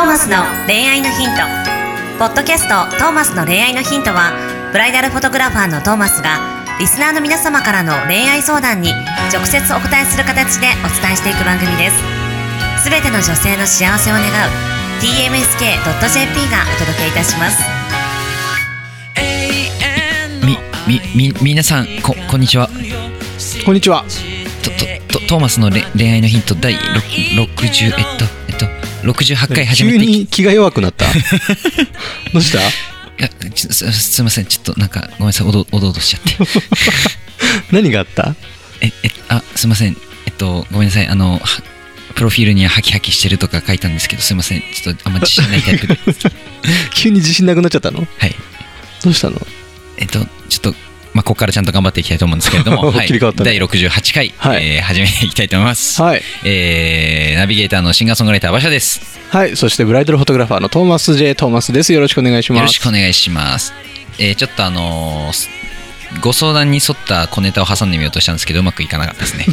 ーマスの恋愛のヒント」ポッドキャスト「トーマスの恋愛のヒントは」ブライダルフォトグラファーのトーマスがリスナーの皆様からの恋愛相談に直接お答えする形でお伝えしていく番組ですすべての女性の幸せを願う tmsk.jp がお届けいたしますみ、み、み、皆さん、こ、こんにちは。こんにちは。と、と、とトーマスのれ恋愛のヒント第ろ60、えっと、えっと、68回始め急てきに気が弱くなった？どうした？いやすすいません、ちょっとなんか、ごめんなさい、おどおどおどしちゃって。何があった？え、え、あ、すいません。えっと、ごめんなさい。あの、はプロフィールにはハキハキしてるとか書いたんですけど、すいません。ちょっとあんま自信ないタイプで。急に自信なくなっちゃったの？はい。どうしたの？えっと、ちょっと、まあ、ここからちゃんと頑張っていきたいと思うんですけれども、はい、切り替わったね第68回、はいえー始めていきたいと思います。はい。えーナビゲーターのシンガーソングライター、馬車です。はい。そしてブライダルフォトグラファーのトーマス J. トーマスです。よろしくお願いしよろます。しくお願いします。えーちょっとあのーすご相談に沿った小ネタを挟んでみようとしたんですけど、うまくいかなかったですね。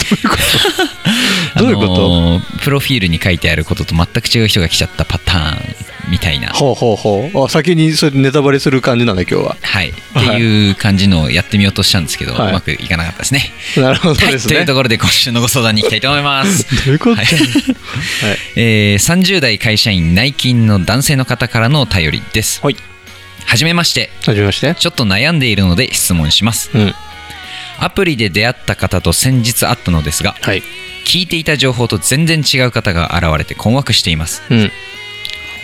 どういうこと？あのープロフィールに書いてあることと全く違う人が来ちゃったパターンみたいな。ほうほうほう。あ、先にそれでネタバレする感じなんだ、今日は。はい。っていう感じのをやってみようとしたんですけど、はいうまくいかなかったですね。なるほどはい。ですね。というところで今週のご相談に行きたいと思います。どういうこと、ははいい、えー30代会社員内勤の男性の方からのお便りです。はい。はじめまして。はじめまして。ちょっと悩んでいるので質問します。うん。アプリで出会った方と先日会ったのですが、はい。聞いていた情報と全然違う方が現れて困惑しています。うん。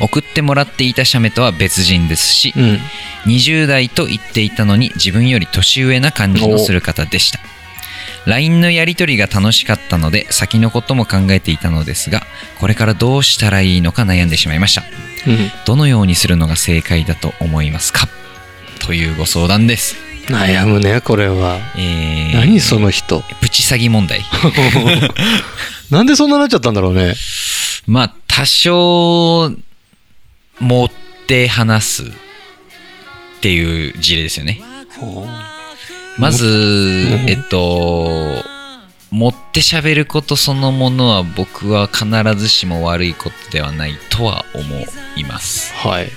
送ってもらっていた写メとは別人ですし、うん。20代と言っていたのに自分より年上な感じのする方でした。LINE のやり取りが楽しかったので先のことも考えていたのですが、これからどうしたらいいのか悩んでしまいました。うん。どのようにするのが正解だと思いますか？というご相談です。悩むね、これは。えー何その人？プチ詐欺問題。なんでそんななっちゃったんだろうね。まあ、多少、持って話すっていう事例ですよね。まず、んえっと、持って喋ることそのものは僕は必ずしも悪いことではないとは思います。はい。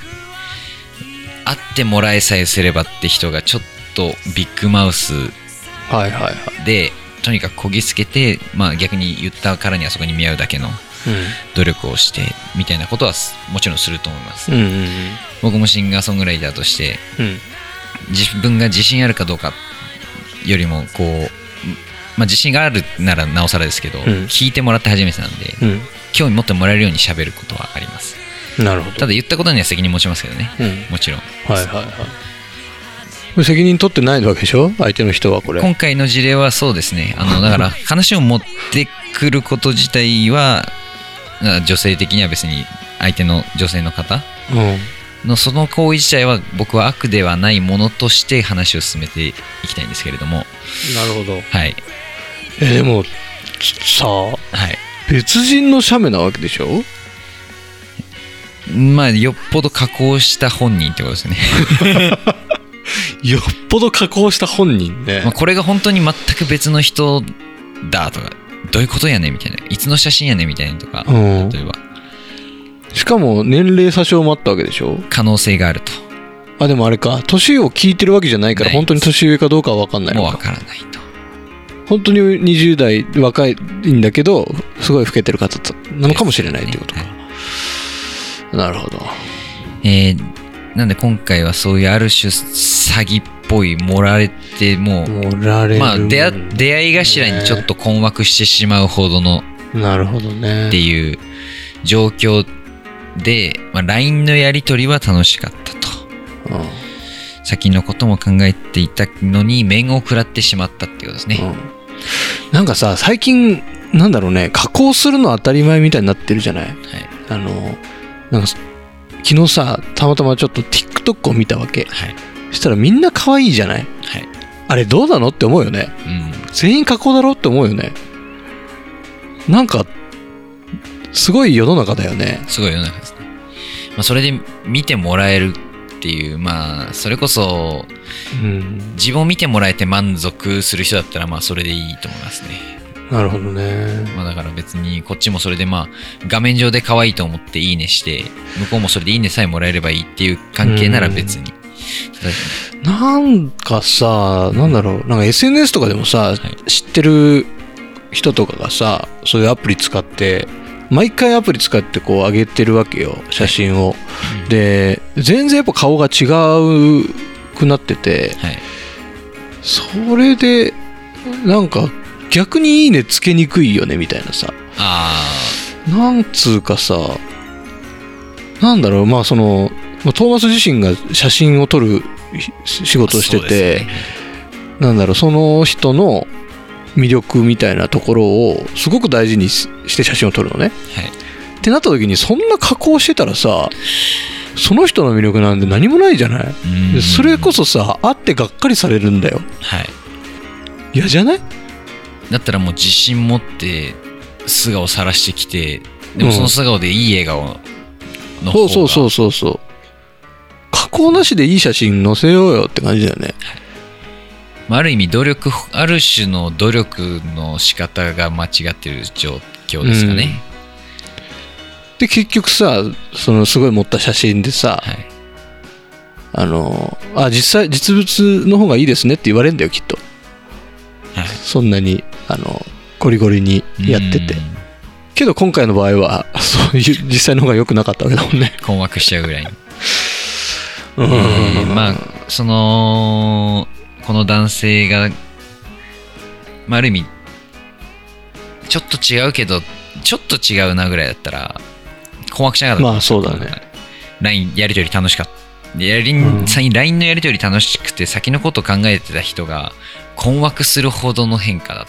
会ってもらえさえすればって人がちょっとビッグマウス。で、とにかくこぎつけて、まあ逆に言ったからにはそこに見合うだけの努力をしてみたいなことはすもちろんすると思います。うん。うんうん僕もシンガーソングライターとしてうん。うん。自分が自信あるかどうかよりもこう、まあ、自信があるならなおさらですけど、聞いてもらって初めてなんで、うん。興味持ってもらえるように喋ることはありますなるほど。ただ言ったことには責任持ちますけどね、うん。もちろんはいはいはい。責任取ってないわけでしょ？相手の人はこれ。今回の事例はそうですねあのだから 話を持ってくること自体はあ女性的には別に相手の女性の方？うん。のその行為自体は僕は悪ではないものとして話を進めていきたいんですけれどもなるほど。はいえ、でも、さあ、はい別人の写メなわけでしょ？まあよっぽど加工した本人ってことですね、よっぽど加工した本人ねまあ、。これが本当に全く別の人だとかどういうことやねんみたいないつの写真やねんみたいなとかうん例えばしかも年齢詐称もあったわけでしょ？可能性があるとあ、でもあれか。年を聞いてるわけじゃないから、本当に年上かどうかは分かんないもうのか。わからないと本当に20代若いんだけど、すごい老けてる方なのかもしれないっていうことか。なるほど。えーなんで今回はそういうある種詐欺っぽい盛られてもう盛られる。まあ出会出会い頭にちょっと困惑してしまうほどのなるほどね。っていう状況で、まあ、LINE のやり取りは楽しかったと。うん。先のことも考えていたのに面を食らってしまったっていうことですね、うん。なんかさ、最近、なんだろうね、加工するの当たり前みたいになってるじゃない？はい。あの、なんか、昨日さ、たまたまちょっと TikTok を見たわけ。はい。そしたらみんな可愛いじゃない？はいあれどうなのって思うよね。うん全員加工だろって思うよね。なんか、すごい世の中だよね。すごい世の中ですね、まあ、それで見てもらえるっていうまあそれこそうん。自分を見てもらえて満足する人だったらまあそれでいいと思いますねなるほどね。まあだから別にこっちもそれでまあ画面上で可愛いと思っていいねして向こうもそれでいいねさえもらえればいいっていう関係なら別に、なんかさ、なんだろう、なんか SNS とかでもさ、い。知ってる人とかがさ、そういうアプリ使って、毎回アプリ使ってこう上げてるわけよ、写真を。で、全然やっぱ顔が違うくなってて、はい。それで、なんか逆にいいねつけにくいよね、みたいなさ。あなんつうかさ、なんだろう、まあその、まあトーマス自身が写真を撮るし仕あ事をしてて、ね。なんだろう、その人の魅力みたいなところをすごく大事にしして写真を撮るのね。はい。ってなった時に、そんな加工してたらさ、その人の魅力なんて何もないじゃない。それこそさ、会ってがっかりされるんだよ。はい。嫌じゃない？だったらもう自信持って素顔さらしてきてでうんもその素顔でいい笑顔の方が。そうそうそうそうそう。加工なしでいい写真載せようよって感じだよね。まあある意味努力ある種の努力の仕方が間違ってる状況ですかね、で、結局さ、そのすごい持った写真でさ、はいあの、あ、実際、実物の方がいいですねって言われるんだよ、きっと。はいそんなに、あの、ゴリゴリにやっててうん。けど今回の場合は、そういう、実際の方が良くなかったわけだもんね。困惑しちゃうぐらいえーまあそのこの男性が、まあ、ある意味ちょっと違うけどちょっと違うなぐらいだったら困惑しなかった。まあそうだね。LINE やり取り楽しかった。やり LINE のやり取り楽しくて先のこと考えてた人が困惑するほどの変化だっ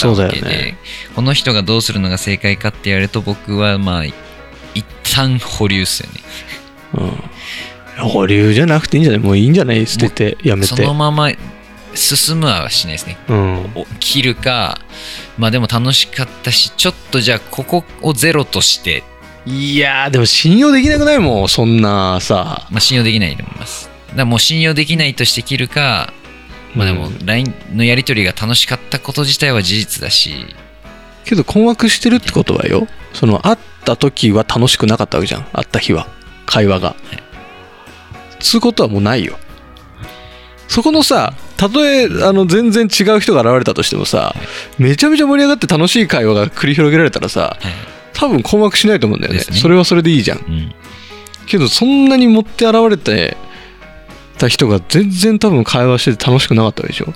たわけで、ね。この人がどうするのが正解かって言われると僕はまあ一旦保留っすよね。うん。保留じゃなくていいんじゃない？もういいんじゃない？捨てて、やめそて。のまま進むはしないですねうん。お切るかまあでも楽しかったしちょっとじゃあここをゼロとして、いやー、でも信用できなくないもん、そんなさ。まあ、信用できないと思いますだもう信用できないとして切るかまあでもうん LINE のやり取りが楽しかったこと自体は事実だしけど困惑してるってことはよ、その会った時は楽しくなかったわけじゃん。会った日は。会話が。つうことはもうないよ。そこのさ、たとえあの全然違う人が現れたとしてもさ、めちゃめちゃ盛り上がって楽しい会話が繰り広げられたらさ、はい多分困惑しないと思うんだよね。ねそれはそれでいいじゃん。うんけどそんなに持って現れてた人が全然多分会話してて楽しくなかったわけでしょ。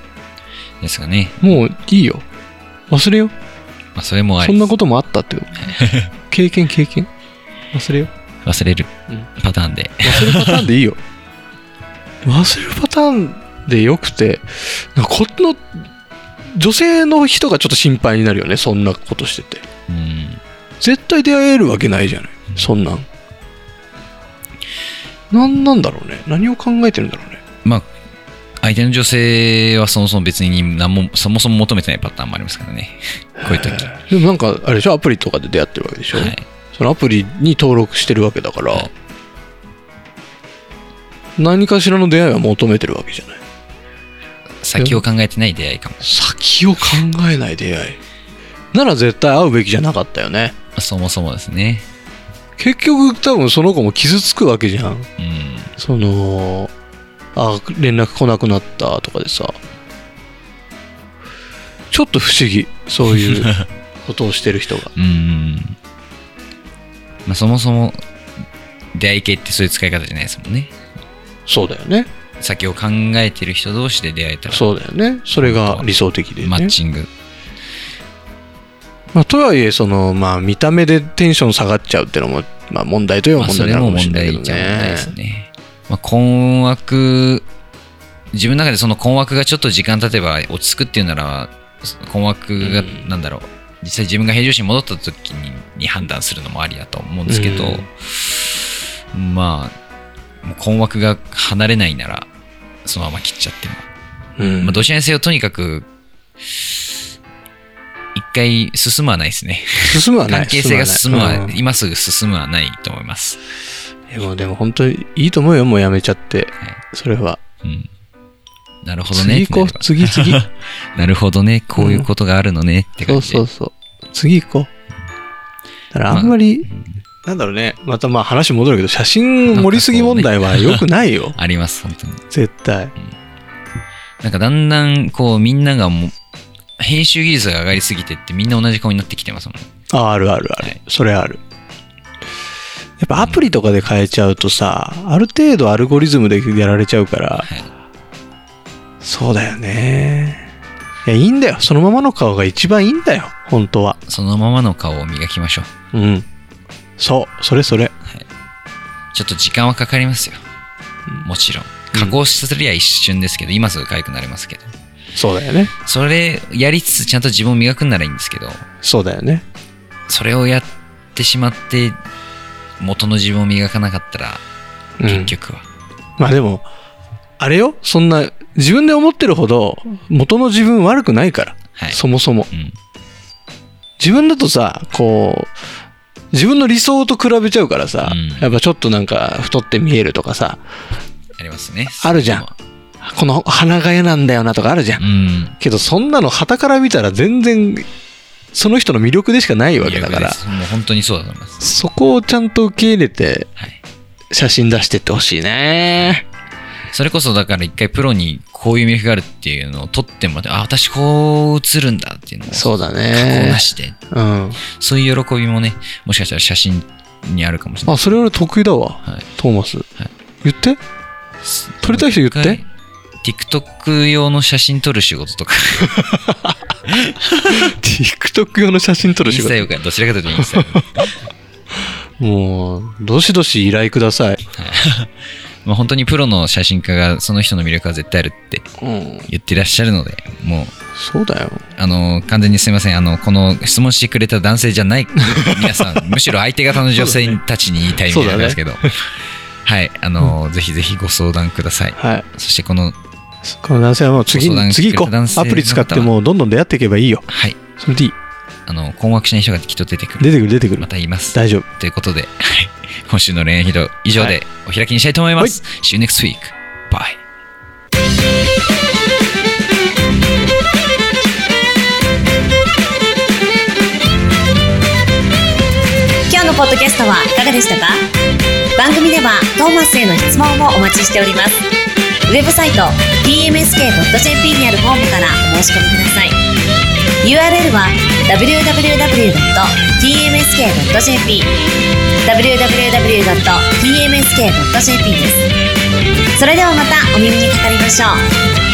ですかねもういいよ。忘れよう。まあそれもそんなこともあったってこと。経験経験。忘れよう。忘れるうんパターンで忘れるパターンでいいよ。忘れるパターンでよくて、なんかこの女性の人がちょっと心配になるよね、そんなことしてて。うん絶対出会えるわけないじゃない、そんなん。なんなんだろうね。何を考えてるんだろうね。まあ相手の女性はそもそも別に何もそもそも求めてないパターンもありますからねこういう時でもなんか、あれでしょ、アプリとかで出会ってるわけでしょ？はいそのアプリに登録してるわけだから、はい何かしらの出会いは求めてるわけじゃない。先を考えてない出会いかも先を考えない出会い。なら絶対会うべきじゃなかったよね。そもそもですね結局多分その子も傷つくわけじゃん。うんその、あ、連絡来なくなったとかでさ。ちょっと不思議。そういう ことをしてる人が。うんまあそもそも出会い系ってそういう使い方じゃないですもんねそうだよね。先を考えてる人同士で出会えたらそうだよね。それが理想的でね。マッチングまあ、とはいえ、その、まあ、見た目でテンション下がっちゃうっていうのも、まあ、問題といえばまあ問題なのかもしそれも問れないけど題っちゃ問題ですね。ね、まあ、困惑自分の中でその困惑がちょっと時間経てば落ち着くっていうなら困惑がうんなんだろう実際自分が平常心に戻った時にに判断するのもありだと思うんですけど、まあもう困惑が離れないならそのまま切っちゃっても、うんまあ、どちらにせよとにかく一回進むはないですね進むはない。関係性が進むは、うん今すぐ進むはないと思います、でも、でも本当にいいと思うよ、もうやめちゃって。はいそれは。うんなるほどね。次行こう次次 なるほどね。こういうことがあるのねってそう感じで。そうそう。次行こう。だからあんまり、なんだろうね。またまあ話戻るけど、写真盛りすぎ問題は良くないよ。あります、本当に。絶対。なんかだんだん、こう、みんながもう、編集技術が上がりすぎてってみんな同じ顔になってきてますもん。あ、あるあるある。はいそれある。やっぱアプリとかで変えちゃうとさ、ある程度アルゴリズムでやられちゃうから、はい。そうだよね。いや、いいんだよ。そのままの顔が一番いいんだよ。本当は。そのままの顔を磨きましょう。うん。そう。それそれ。ちょっと時間はかかりますよ。もちろん。加工すりゃ一瞬ですけど、今すぐ可愛くなりますけど。そうだよね。それやりつつちゃんと自分を磨くんならいいんですけど、そうだよね。それをやってしまって、元の自分を磨かなかったら、うん結局は。まあでも、あれよ？そんな、自分で思ってるほど、元の自分悪くないから。はい。そもそも。うん。自分だとさ、こう、自分の理想と比べちゃうからさ、うんやっぱちょっとなんか太って見えるとかさ、ありますね。あるじゃんこの鼻が嫌なんだよなとかあるじゃん。うん。けどそんなの旗から見たら全然その人の魅力でしかないわけだからもう本当にそうだと思います。そこをちゃんと受け入れてはい。写真出してってほしいね。それこそだから一回プロにこういう魅力があるっていうのを撮ってもらって、あ、私こう映るんだっていうのをそうだ加工ねな。して、うん。そういう喜びもね、もしかしたら写真にあるかもしれない。あ、それ俺得意だわ。はいトーマス。言って？撮りたい人言って？TikTok 用の写真撮る仕事とか、TikTok 用の写真撮る仕事？インスタ用か、どちらかというとインスタ用。もう、どしどし依頼ください。まあ本当にプロの写真家がその人の魅力は絶対あるってうん。言ってらっしゃるので、もう、そうだよ。あの、完全にすみません。あの、この質問してくれた男性じゃない 皆さん、むしろ相手方の女性たちに言いたいみたいなんですけど、はい、あの、ぜひぜひご相談ください。はい。そしてこの、この男性はもう次次行こう。アプリ使ってもうどんどん出会っていけばいいよ。はい、それでいい。あの、困惑しない人がきっと出てくる。出てくる出てくるま。た言います。大丈夫。ということで、はい今週の恋愛ヒド以上でお開きにしたいと思います。See you next week. Bye. 今日のポッドキャストはいかがでしたか？番組ではトーマスへの質問をお待ちしておりますウェブサイト tmsk.jp にあるフォームからお申し込みください URL は www.tmsk.jp www.tmsk.jp です。それではまたお耳にかかりましょう。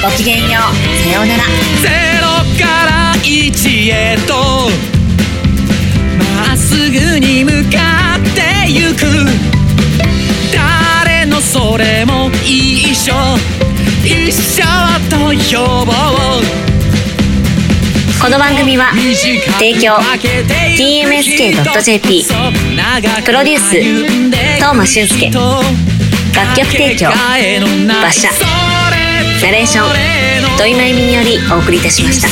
ごきげんよう。さようなら。ゼロから一へとまっすぐに向かってゆく。誰のそれも一緒。一緒と呼ぼう。この番組は提供 TMSK.jp プロデュース東間俊介楽曲提供馬車ナレーション土井真由美によりお送りいたしました。